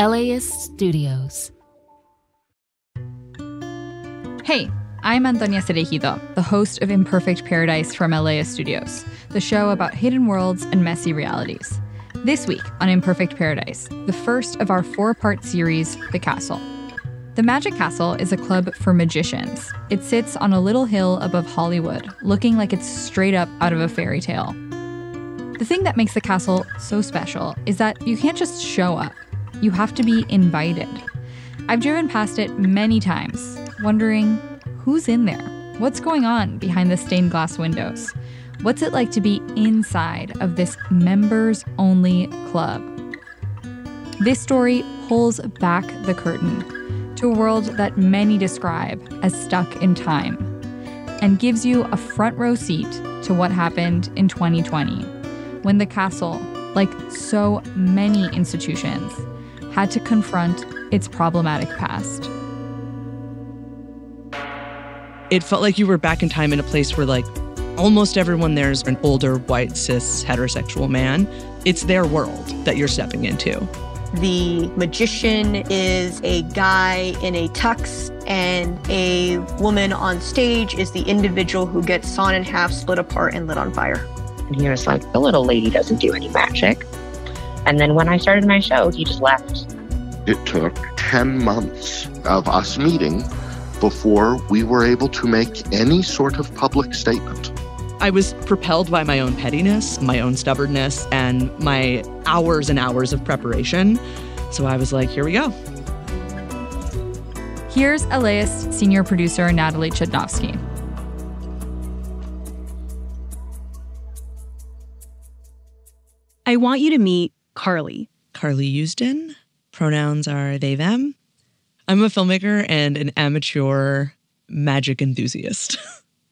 LAist Studios. Hey, I'm Antonia Cereijido, the host of Imperfect Paradise from LAist Studios, the show about hidden worlds and messy realities. This week on Imperfect Paradise, the first of our four part series, The Castle. The Magic Castle is a club for magicians. It sits on a little hill above Hollywood, looking like it's straight up out of a fairy tale. The thing that makes the castle so special is that you can't just show up, you have to be invited. I've driven past it many times, wondering who's in there? What's going on behind the stained glass windows? What's it like to be inside of this members only club? This story pulls back the curtain to a world that many describe as stuck in time and gives you a front row seat to what happened in 2020 when the castle, like so many institutions, had to confront its problematic past. It felt like you were back in time in a place where, like, almost everyone there is an older, white, cis, heterosexual man. It's their world that you're stepping into. The magician is a guy in a tux, and a woman on stage is the individual who gets sawn in half, split apart, and lit on fire. And he was like, The little lady doesn't do any magic. And then when I started my show, he just left. It took 10 months of us meeting before we were able to make any sort of public statement. I was propelled by my own pettiness, my own stubbornness, and my hours and hours of preparation. So I was like, here we go. Here's LAist senior producer Natalie Chudnovsky. I want you to meet Carly. Carly Usdin. Pronouns are they, them. I'm a filmmaker and an amateur magic enthusiast.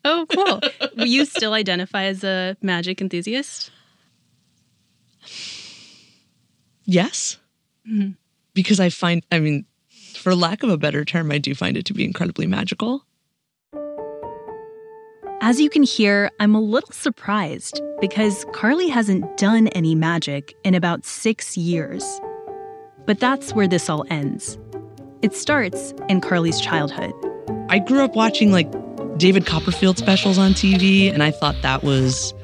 Oh, cool. Will you still identify as a magic enthusiast? Yes. Mhm. Because I find, I mean, for lack of a better term, I do find it to be incredibly magical. As you can hear, I'm a little surprised because Carly hasn't done any magic in about six years. But that's where this all ends. It starts in Carly's childhood. I grew up watching like David Copperfield specials on TV, and I thought that was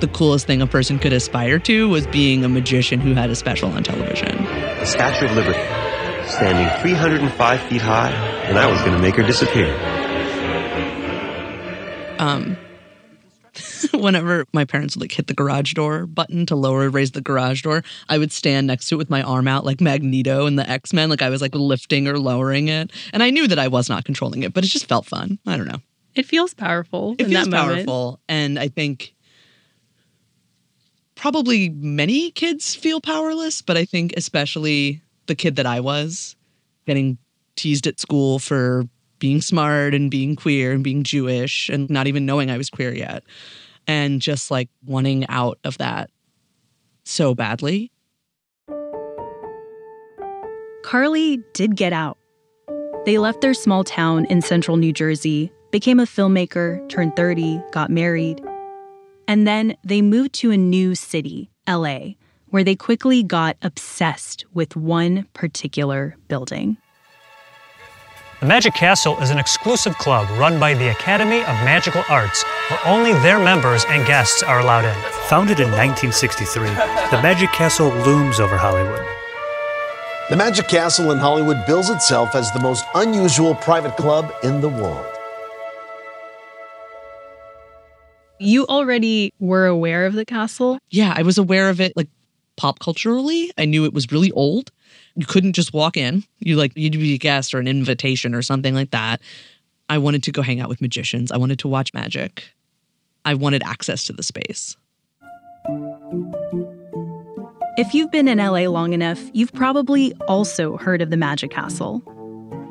the coolest thing a person could aspire to was being a magician who had a special on television. The Statue of Liberty, standing 305 feet high, and I was going to make her disappear. Um, whenever my parents would like hit the garage door button to lower or raise the garage door, I would stand next to it with my arm out like Magneto in the X Men, like I was like lifting or lowering it, and I knew that I was not controlling it, but it just felt fun. I don't know. It feels powerful. It in feels that moment. powerful, and I think probably many kids feel powerless, but I think especially the kid that I was, getting teased at school for being smart and being queer and being Jewish and not even knowing I was queer yet, and just like wanting out of that so badly. Carly did get out. They left their small town in central New Jersey, became a filmmaker, turned 30, got married. And then they moved to a new city, LA, where they quickly got obsessed with one particular building. The Magic Castle is an exclusive club run by the Academy of Magical Arts, where only their members and guests are allowed in. Founded in 1963, the Magic Castle looms over Hollywood. The Magic Castle in Hollywood bills itself as the most unusual private club in the world. You already were aware of the castle? Yeah, I was aware of it like pop culturally. I knew it was really old. You couldn't just walk in. You like you'd be a guest or an invitation or something like that. I wanted to go hang out with magicians. I wanted to watch magic. I wanted access to the space. If you've been in LA long enough, you've probably also heard of the Magic Castle.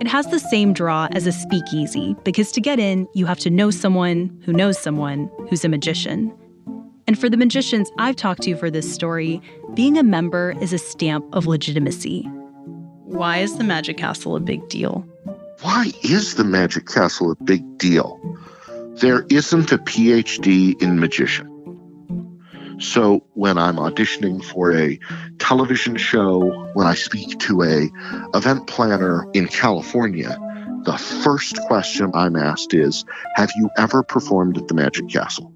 It has the same draw as a speakeasy because to get in, you have to know someone who knows someone who's a magician. And for the magicians I've talked to for this story, being a member is a stamp of legitimacy. Why is the Magic Castle a big deal? Why is the Magic Castle a big deal? There isn't a PhD in magician. So when I'm auditioning for a television show, when I speak to a event planner in California, the first question I'm asked is, have you ever performed at the Magic Castle?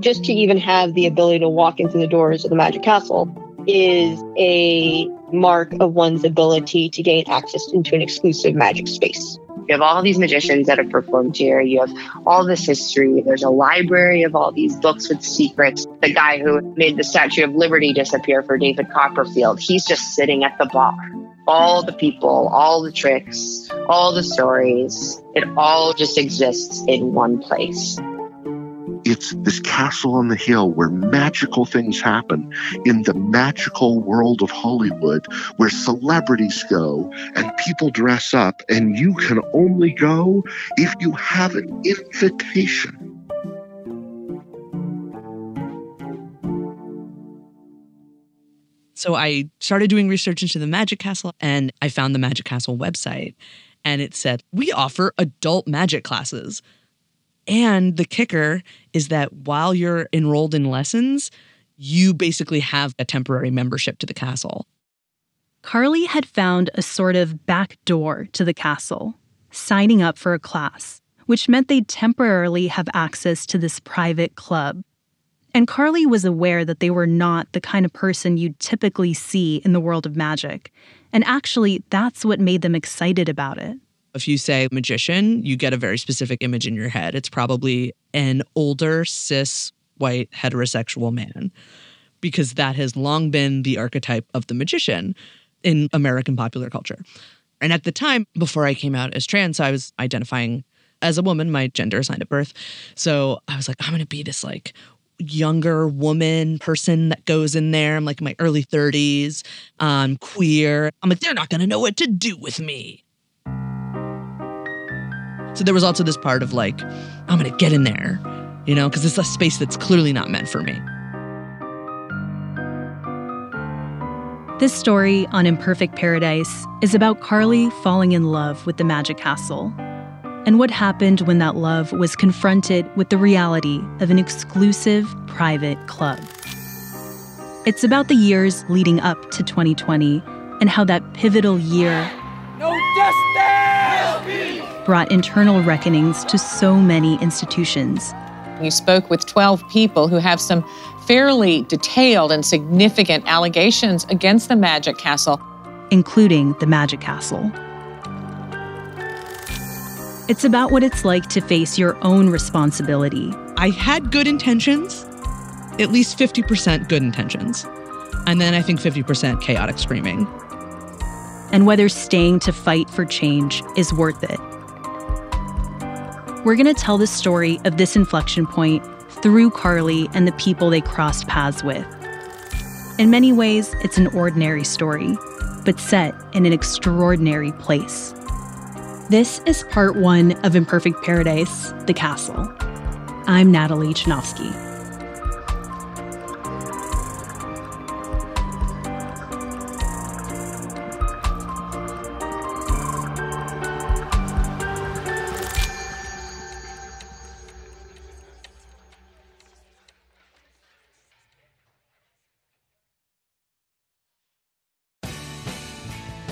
Just to even have the ability to walk into the doors of the Magic Castle is a mark of one's ability to gain access into an exclusive magic space. You have all these magicians that have performed here. You have all this history. There's a library of all these books with secrets. The guy who made the Statue of Liberty disappear for David Copperfield, he's just sitting at the bar. All the people, all the tricks, all the stories, it all just exists in one place. It's this castle on the hill where magical things happen in the magical world of Hollywood, where celebrities go and people dress up, and you can only go if you have an invitation. So I started doing research into the Magic Castle and I found the Magic Castle website and it said, We offer adult magic classes. And the kicker is that while you're enrolled in lessons, you basically have a temporary membership to the castle. Carly had found a sort of back door to the castle, signing up for a class, which meant they'd temporarily have access to this private club. And Carly was aware that they were not the kind of person you'd typically see in the world of magic. And actually, that's what made them excited about it. If you say magician, you get a very specific image in your head. It's probably an older, cis, white, heterosexual man, because that has long been the archetype of the magician in American popular culture. And at the time, before I came out as trans, I was identifying as a woman, my gender assigned at birth. So I was like, I'm going to be this like younger woman person that goes in there. I'm like in my early 30s. I'm queer. I'm like, they're not going to know what to do with me. So there was also this part of like, I'm going to get in there, you know, because it's a space that's clearly not meant for me. This story on Imperfect Paradise is about Carly falling in love with the Magic Castle and what happened when that love was confronted with the reality of an exclusive private club. It's about the years leading up to 2020 and how that pivotal year brought internal reckonings to so many institutions. You spoke with 12 people who have some fairly detailed and significant allegations against the Magic Castle, including the Magic Castle. It's about what it's like to face your own responsibility. I had good intentions, at least 50% good intentions. And then I think 50% chaotic screaming. And whether staying to fight for change is worth it. We're going to tell the story of this inflection point through Carly and the people they crossed paths with. In many ways, it's an ordinary story, but set in an extraordinary place. This is part one of Imperfect Paradise The Castle. I'm Natalie Chudnovsky.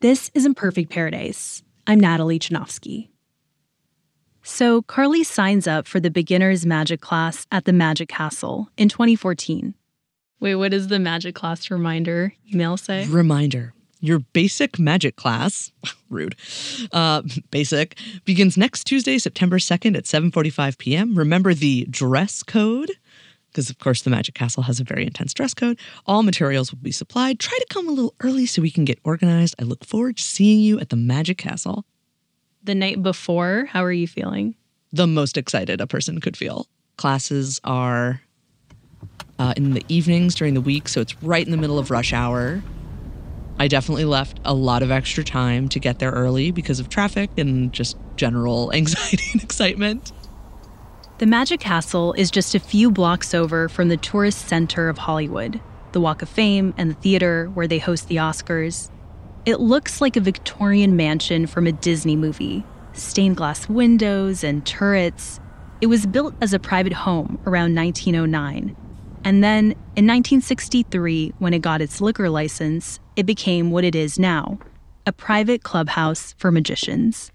This is Imperfect Paradise. I'm Natalie Chudnovsky. So, Carly signs up for the beginner's magic class at the Magic Castle in 2014. Wait, what does the magic class reminder email say? Reminder. Your basic magic class, rude, uh, basic, begins next Tuesday, September 2nd at 7.45 p.m. Remember the dress code, because of course the Magic Castle has a very intense dress code. All materials will be supplied. Try to come a little early so we can get organized. I look forward to seeing you at the Magic Castle. The night before, how are you feeling? The most excited a person could feel. Classes are uh, in the evenings during the week, so it's right in the middle of rush hour. I definitely left a lot of extra time to get there early because of traffic and just general anxiety and excitement. The Magic Castle is just a few blocks over from the tourist center of Hollywood, the Walk of Fame, and the theater where they host the Oscars. It looks like a Victorian mansion from a Disney movie stained glass windows and turrets. It was built as a private home around 1909. And then in 1963, when it got its liquor license, it became what it is now a private clubhouse for magicians.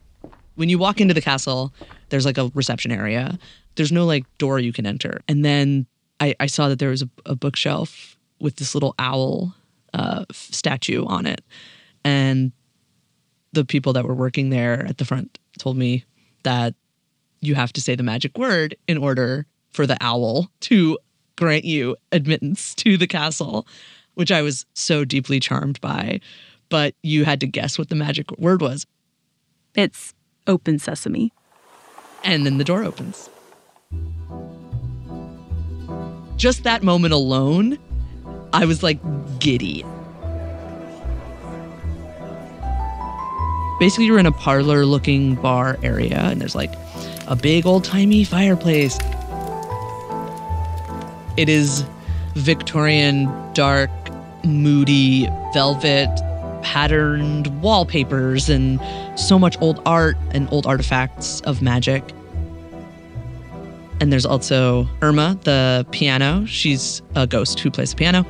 When you walk into the castle, there's like a reception area. There's no like door you can enter. And then I, I saw that there was a, a bookshelf with this little owl uh, statue on it. And the people that were working there at the front told me that you have to say the magic word in order for the owl to grant you admittance to the castle, which I was so deeply charmed by. But you had to guess what the magic word was. It's open sesame. And then the door opens. Just that moment alone, I was like giddy. Basically, you're in a parlor looking bar area, and there's like a big old timey fireplace. It is Victorian, dark, moody, velvet, patterned wallpapers, and so much old art and old artifacts of magic. And there's also Irma, the piano. She's a ghost who plays the piano.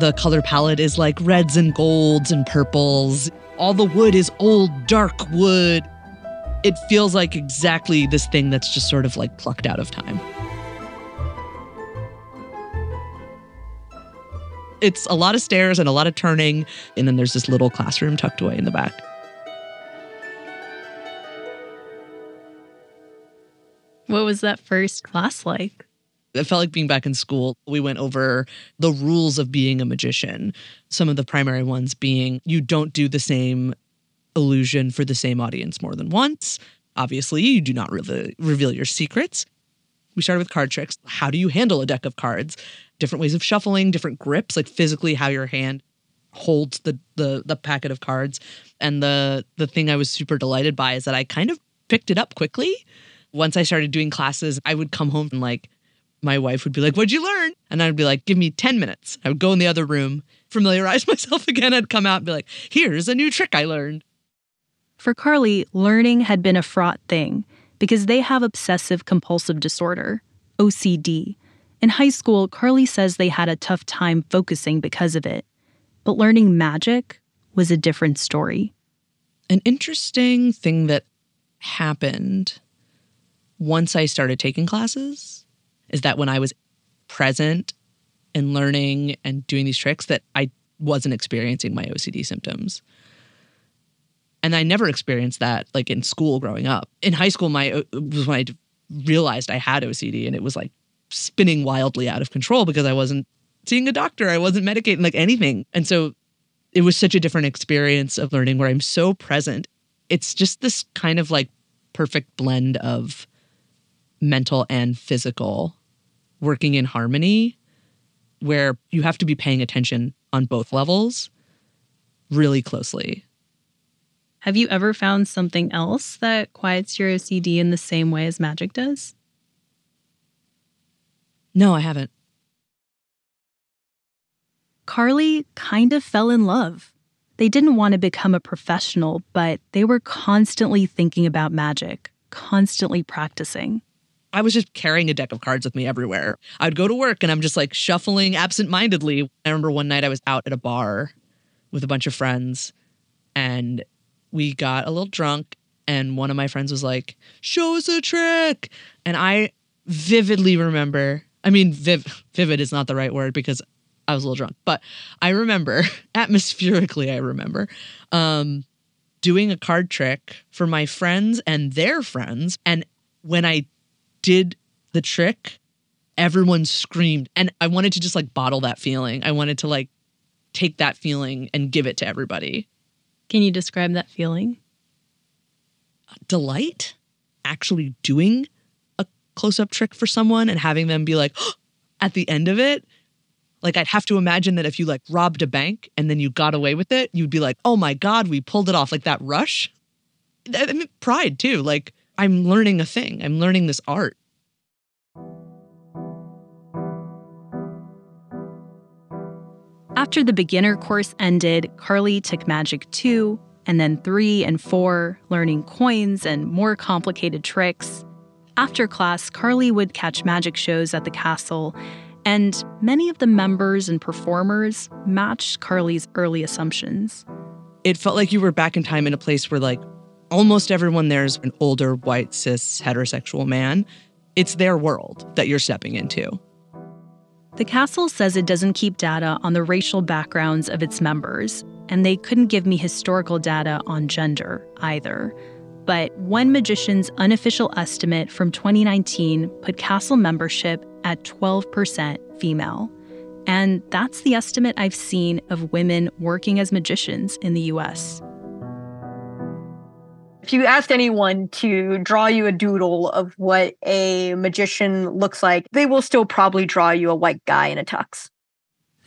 The color palette is like reds and golds and purples. All the wood is old, dark wood. It feels like exactly this thing that's just sort of like plucked out of time. It's a lot of stairs and a lot of turning. And then there's this little classroom tucked away in the back. What was that first class like? It felt like being back in school. We went over the rules of being a magician. Some of the primary ones being you don't do the same illusion for the same audience more than once. Obviously, you do not re- reveal your secrets. We started with card tricks. How do you handle a deck of cards? Different ways of shuffling, different grips, like physically how your hand holds the the the packet of cards. And the the thing I was super delighted by is that I kind of picked it up quickly. Once I started doing classes, I would come home and like my wife would be like, What'd you learn? And I'd be like, Give me 10 minutes. I would go in the other room, familiarize myself again. I'd come out and be like, Here's a new trick I learned. For Carly, learning had been a fraught thing because they have obsessive compulsive disorder, OCD. In high school, Carly says they had a tough time focusing because of it. But learning magic was a different story. An interesting thing that happened once I started taking classes is that when I was present and learning and doing these tricks that I wasn't experiencing my OCD symptoms. And I never experienced that like in school growing up. In high school my uh, was when I realized I had OCD and it was like spinning wildly out of control because I wasn't seeing a doctor, I wasn't medicating like anything. And so it was such a different experience of learning where I'm so present. It's just this kind of like perfect blend of mental and physical working in harmony where you have to be paying attention on both levels really closely. Have you ever found something else that quiets your OCD in the same way as magic does? No, I haven't. Carly kind of fell in love. They didn't want to become a professional, but they were constantly thinking about magic, constantly practicing. I was just carrying a deck of cards with me everywhere. I'd go to work and I'm just like shuffling absentmindedly. I remember one night I was out at a bar with a bunch of friends and we got a little drunk and one of my friends was like, "Show us a trick." And I vividly remember, I mean viv- vivid is not the right word because I was a little drunk, but I remember atmospherically I remember um doing a card trick for my friends and their friends and when I did the trick, everyone screamed. And I wanted to just like bottle that feeling. I wanted to like take that feeling and give it to everybody. Can you describe that feeling? Delight actually doing a close up trick for someone and having them be like, oh, at the end of it, like I'd have to imagine that if you like robbed a bank and then you got away with it, you'd be like, oh my God, we pulled it off. Like that rush. I mean, pride too. Like I'm learning a thing. I'm learning this art. After the beginner course ended, Carly took Magic 2 and then 3 and 4, learning coins and more complicated tricks. After class, Carly would catch magic shows at the castle, and many of the members and performers matched Carly's early assumptions. It felt like you were back in time in a place where, like, almost everyone there's an older, white, cis, heterosexual man. It's their world that you're stepping into. The castle says it doesn't keep data on the racial backgrounds of its members, and they couldn't give me historical data on gender either. But one magician's unofficial estimate from 2019 put castle membership at 12% female. And that's the estimate I've seen of women working as magicians in the US. If you asked anyone to draw you a doodle of what a magician looks like, they will still probably draw you a white guy in a tux.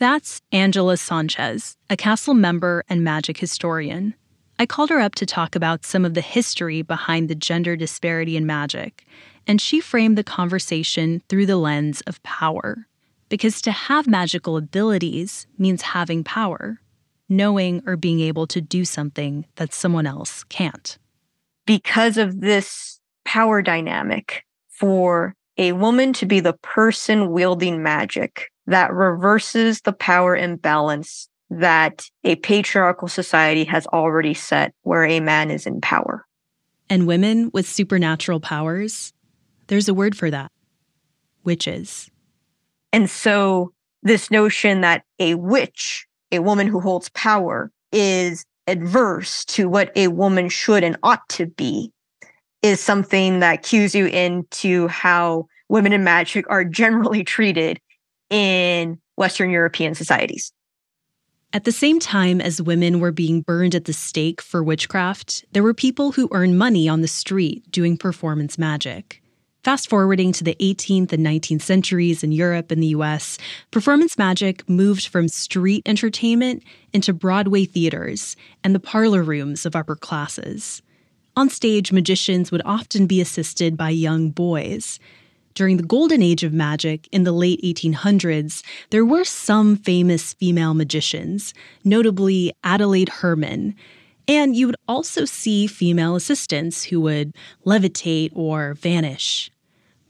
That's Angela Sanchez, a castle member and magic historian. I called her up to talk about some of the history behind the gender disparity in magic, and she framed the conversation through the lens of power. Because to have magical abilities means having power, knowing or being able to do something that someone else can't because of this power dynamic for a woman to be the person wielding magic that reverses the power imbalance that a patriarchal society has already set where a man is in power. And women with supernatural powers, there's a word for that witches. And so, this notion that a witch, a woman who holds power, is adverse to what a woman should and ought to be is something that cues you into how women in magic are generally treated in Western European societies. At the same time as women were being burned at the stake for witchcraft, there were people who earned money on the street doing performance magic. Fast forwarding to the 18th and 19th centuries in Europe and the US, performance magic moved from street entertainment into Broadway theaters and the parlor rooms of upper classes. On stage, magicians would often be assisted by young boys. During the golden age of magic in the late 1800s, there were some famous female magicians, notably Adelaide Herrmann, and you would also see female assistants who would levitate or vanish.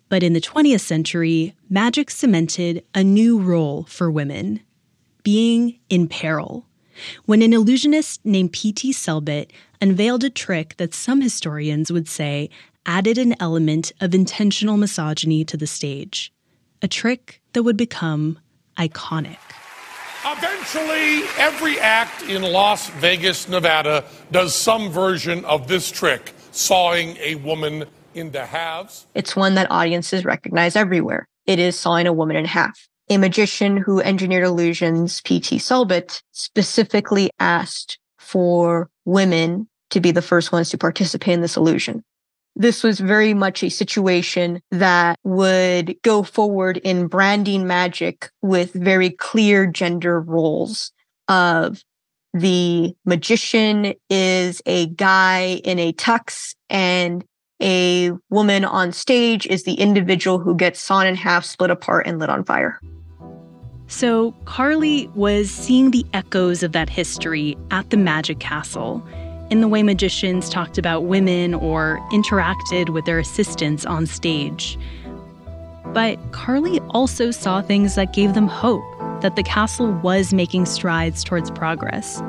But in the 20th century, magic cemented a new role for women being in peril. When an illusionist named P.T. Selbit unveiled a trick that some historians would say added an element of intentional misogyny to the stage, a trick that would become iconic. Eventually, every act in Las Vegas, Nevada does some version of this trick, sawing a woman into halves. It's one that audiences recognize everywhere. It is sawing a woman in half. A magician who engineered illusions, P.T. Selbit, specifically asked for women to be the first ones to participate in this illusion. This was very much a situation that would go forward in branding magic with very clear gender roles of the magician is a guy in a tux and a woman on stage is the individual who gets sawn in half, split apart, and lit on fire. So Carly was seeing the echoes of that history at the Magic Castle in the way magicians talked about women or interacted with their assistants on stage. But Carly also saw things that gave them hope that the castle was making strides towards progress.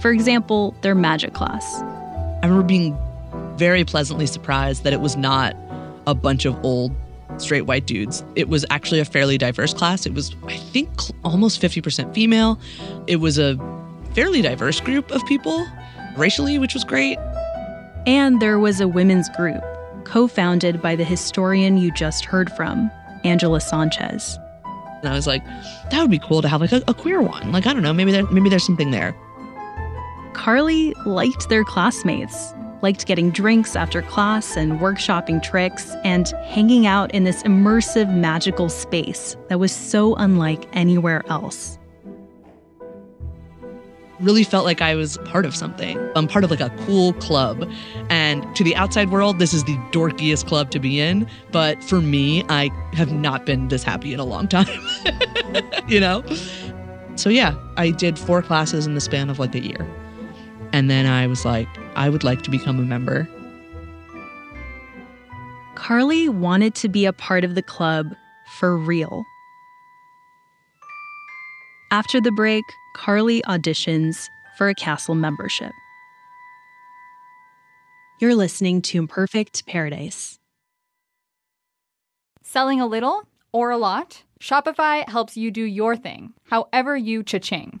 For example, their magic class. I remember being very pleasantly surprised that it was not a bunch of old straight white dudes. It was actually a fairly diverse class. It was, I think, almost 50% female. It was a fairly diverse group of people racially, which was great. And there was a women's group, co founded by the historian you just heard from, Angela Sanchez. And I was like, that would be cool to have like a, a queer one. Like, I don't know, maybe there, maybe there's something there. Carly liked their classmates, liked getting drinks after class and workshopping tricks and hanging out in this immersive magical space that was so unlike anywhere else really felt like I was part of something. I'm part of like a cool club. And to the outside world, this is the dorkiest club to be in. But for me, I have not been this happy in a long time. you know? So yeah, I did four classes in the span of like a year. And then I was like, I would like to become a member. Carly wanted to be a part of the club for real. After the break, Carly auditions for a castle membership. You're listening to Imperfect Paradise. Selling a little or a lot? Shopify helps you do your thing, however you cha-ching.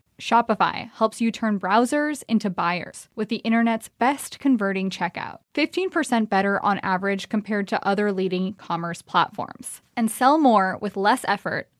Shopify helps you turn browsers into buyers with the internet's best converting checkout. 15% better on average compared to other leading commerce platforms. And sell more with less effort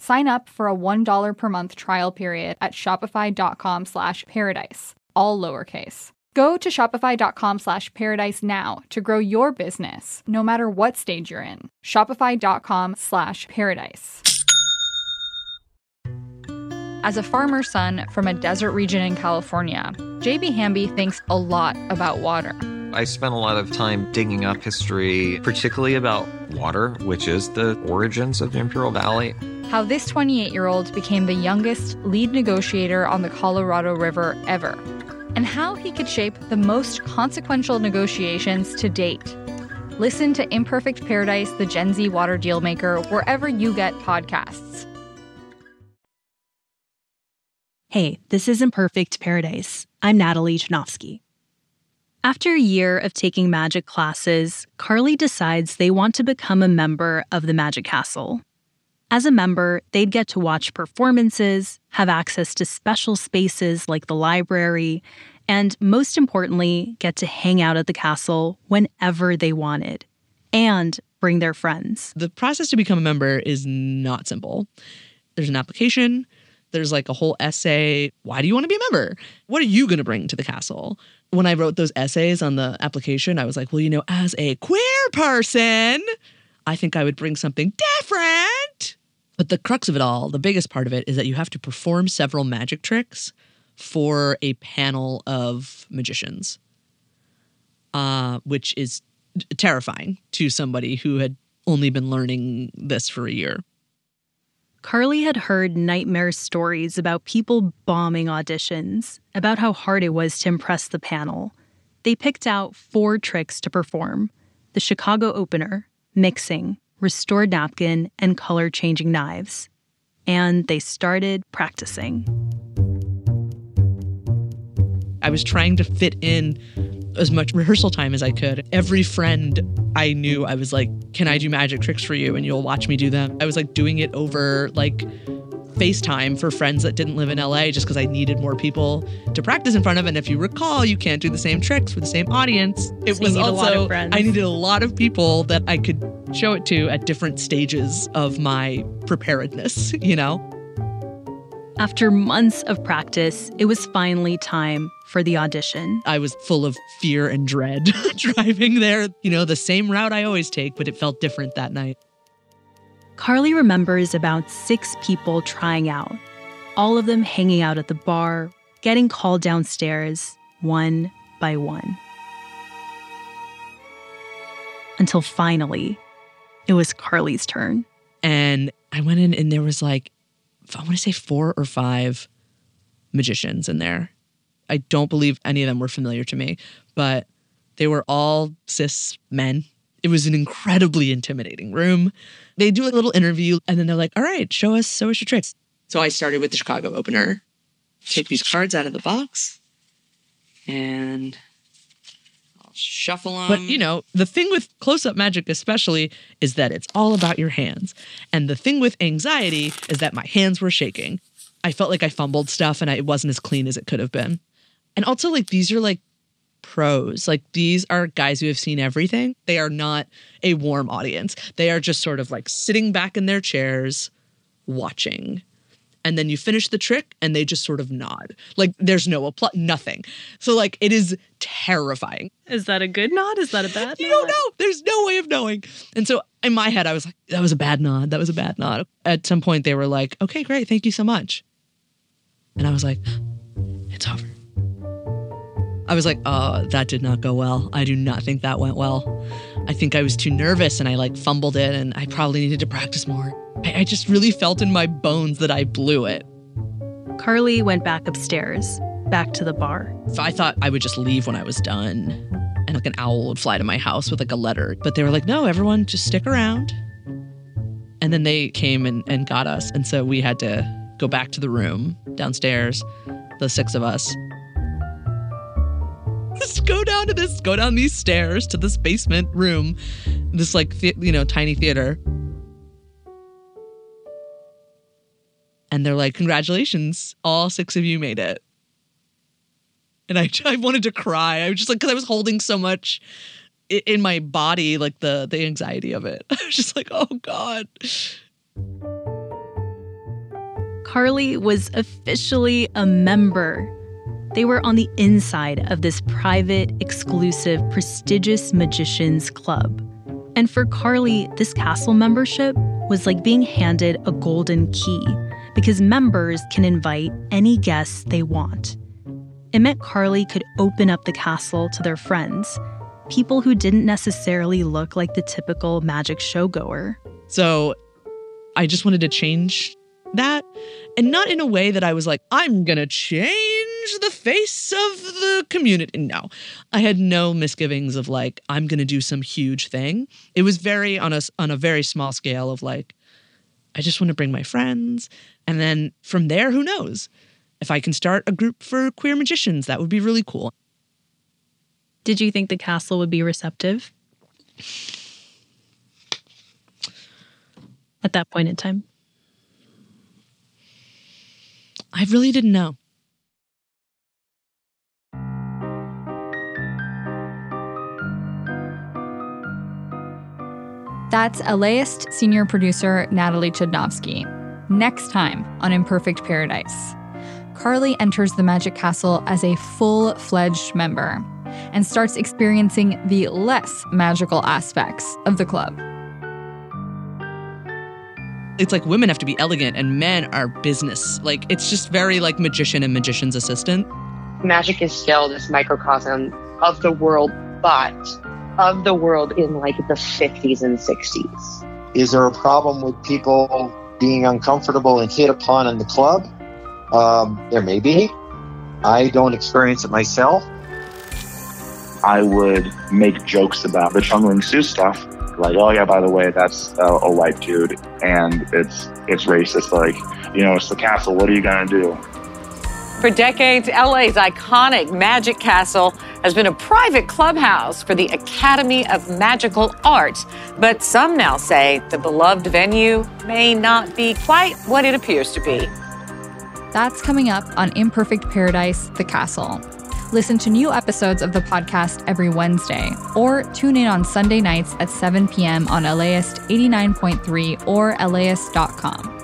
Sign up for a $1 per month trial period at shopify.com slash paradise, all lowercase. Go to shopify.com slash paradise now to grow your business, no matter what stage you're in. Shopify.com slash paradise. As a farmer's son from a desert region in California, JB Hamby thinks a lot about water. I spent a lot of time digging up history, particularly about water, which is the origins of the Imperial Valley. How this 28 year old became the youngest lead negotiator on the Colorado River ever, and how he could shape the most consequential negotiations to date. Listen to Imperfect Paradise, the Gen Z water dealmaker, wherever you get podcasts. Hey, this is Imperfect Paradise. I'm Natalie Chudnovsky. After a year of taking magic classes, Carly decides they want to become a member of the Magic Castle. As a member, they'd get to watch performances, have access to special spaces like the library, and most importantly, get to hang out at the castle whenever they wanted and bring their friends. The process to become a member is not simple. There's an application, there's like a whole essay. Why do you want to be a member? What are you going to bring to the castle? When I wrote those essays on the application, I was like, well, you know, as a queer person, I think I would bring something different. But the crux of it all, the biggest part of it, is that you have to perform several magic tricks for a panel of magicians, uh, which is terrifying to somebody who had only been learning this for a year. Carly had heard nightmare stories about people bombing auditions, about how hard it was to impress the panel. They picked out four tricks to perform the Chicago opener, mixing, restored napkin, and color changing knives. And they started practicing. I was trying to fit in as much rehearsal time as I could. Every friend I knew, I was like, Can I do magic tricks for you? And you'll watch me do them. I was like doing it over like FaceTime for friends that didn't live in LA just because I needed more people to practice in front of. And if you recall, you can't do the same tricks for the same audience. It So was need a lot of also, friends. I needed a lot of people that I could show it to at different stages of my preparedness, you know? After months of practice, it was finally time for the audition. I was full of fear and dread driving there. You know, the same route I always take, but it felt different that night. Carly remembers about six people trying out, all of them hanging out at the bar, getting called downstairs one by one. Until finally, it was Carly's turn. And I went in and there was like, I want to say four or five magicians in there. I don't believe any of them were familiar to me, but they were all cis men. It was an incredibly intimidating room. They do a little interview and then they're like, all right, show us, show us your tricks. So I started with the Chicago opener. Take these cards out of the box and shuffle them. But you know, the thing with close up magic, especially, is that it's all about your hands. And the thing with anxiety is that my hands were shaking. I felt like I fumbled stuff and I, it wasn't as clean as it could have been. And also, like, these are like pros. Like, these are guys who have seen everything. They are not a warm audience. They are just sort of like sitting back in their chairs watching. And then you finish the trick and they just sort of nod. Like, there's no applause, nothing. So, like, it is terrifying. Is that a good nod? Is that a bad You don't know. There's no way of knowing. And so in my head, I was like, that was a bad nod. That was a bad nod. At some point, they were like, okay, great. Thank you so much. And I was like, it's over. I was like, oh, that did not go well. I do not think that went well. I think I was too nervous and I like fumbled it and I probably needed to practice more. I, I just really felt in my bones that I blew it. Carly went back upstairs, back to the bar. So I thought I would just leave when I was done and like an owl would fly to my house with like a letter. But they were like, no, everyone just stick around. And then they came and, and got us. And so we had to go back to the room downstairs, the six of us. Just go down to this, go down these stairs to this basement room, this like, the, you know, tiny theater. And they're like, congratulations, all six of you made it and I, I wanted to cry. I was just like, because I was holding so much in my body, like the the anxiety of it. I was just like, oh god. Carly was officially a member. They were on the inside of this private, exclusive, prestigious magicians club. And for Carly, this castle membership was like being handed a golden key because members can invite any guests they want. It meant Carly could open up the castle to their friends, people who didn't necessarily look like the typical magic showgoer. So I just wanted to change that, and not in a way that I was like, I'm gonna change the face of the community. No, I had no misgivings of like I'm gonna do some huge thing. It was very on a on a very small scale of like I just want to bring my friends, and then from there, who knows? If I can start a group for queer magicians, that would be really cool. Did you think the castle would be receptive? At that point in time? I really didn't know. That's LAist senior producer Natalie Chudnovsky. Next time on Imperfect Paradise, Carly enters the Magic Castle as a full fledged member and starts experiencing the less magical aspects of the club. It's like women have to be elegant and men are business. Like it's just very like magician and magician's assistant. Magic is still this microcosm of the world, but of the world in like the 50s and 60s. Is there a problem with people being uncomfortable and hit upon in the club? Um, there may be. I don't experience it myself. I would make jokes about the Chung Ling Soo stuff. Like, oh yeah, by the way, that's a, a white dude, and it's it's racist. Like, you know, it's the castle. What are you gonna do? For decades, LA's iconic Magic Castle has been a private clubhouse for the Academy of Magical Arts. But some now say the beloved venue may not be quite what it appears to be. That's coming up on Imperfect Paradise The Castle. Listen to new episodes of the podcast every Wednesday, or tune in on Sunday nights at 7 p.m. on LAist 89.3 or LAist.com.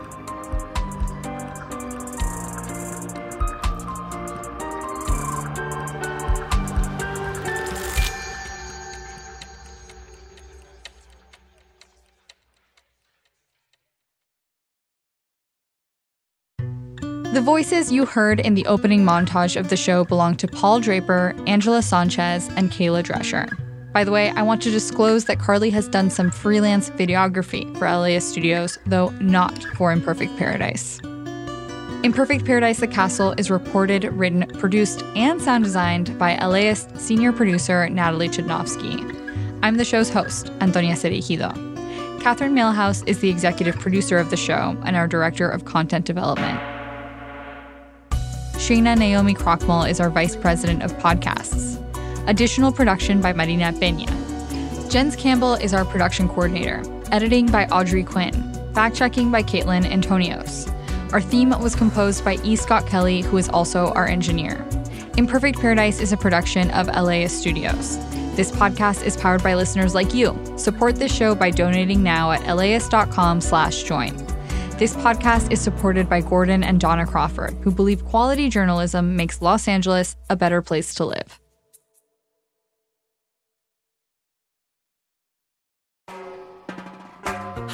voices you heard in the opening montage of the show belong to Paul Draper, Angela Sanchez, and Kayla Drescher. By the way, I want to disclose that Carly has done some freelance videography for LAist Studios, though not for Imperfect Paradise. Imperfect Paradise The Castle is reported, written, produced, and sound designed by LAist senior producer Natalie Chudnovsky. I'm the show's host, Antonia Cereijido. Catherine Mailhouse is the executive producer of the show and our director of content development. Shana Naomi Krochmal is our vice president of podcasts. Additional production by Marina Peña. Jens Campbell is our production coordinator. Editing by Audrey Quinn. Fact checking by Caitlin Antonios. Our theme was composed by E. Scott Kelly, who is also our engineer. Imperfect Paradise is a production of LAist Studios. This podcast is powered by listeners like you. Support this show by donating now at laist.com slash join. This podcast is supported by Gordon and Dona Crawford, who believe quality journalism makes Los Angeles a better place to live.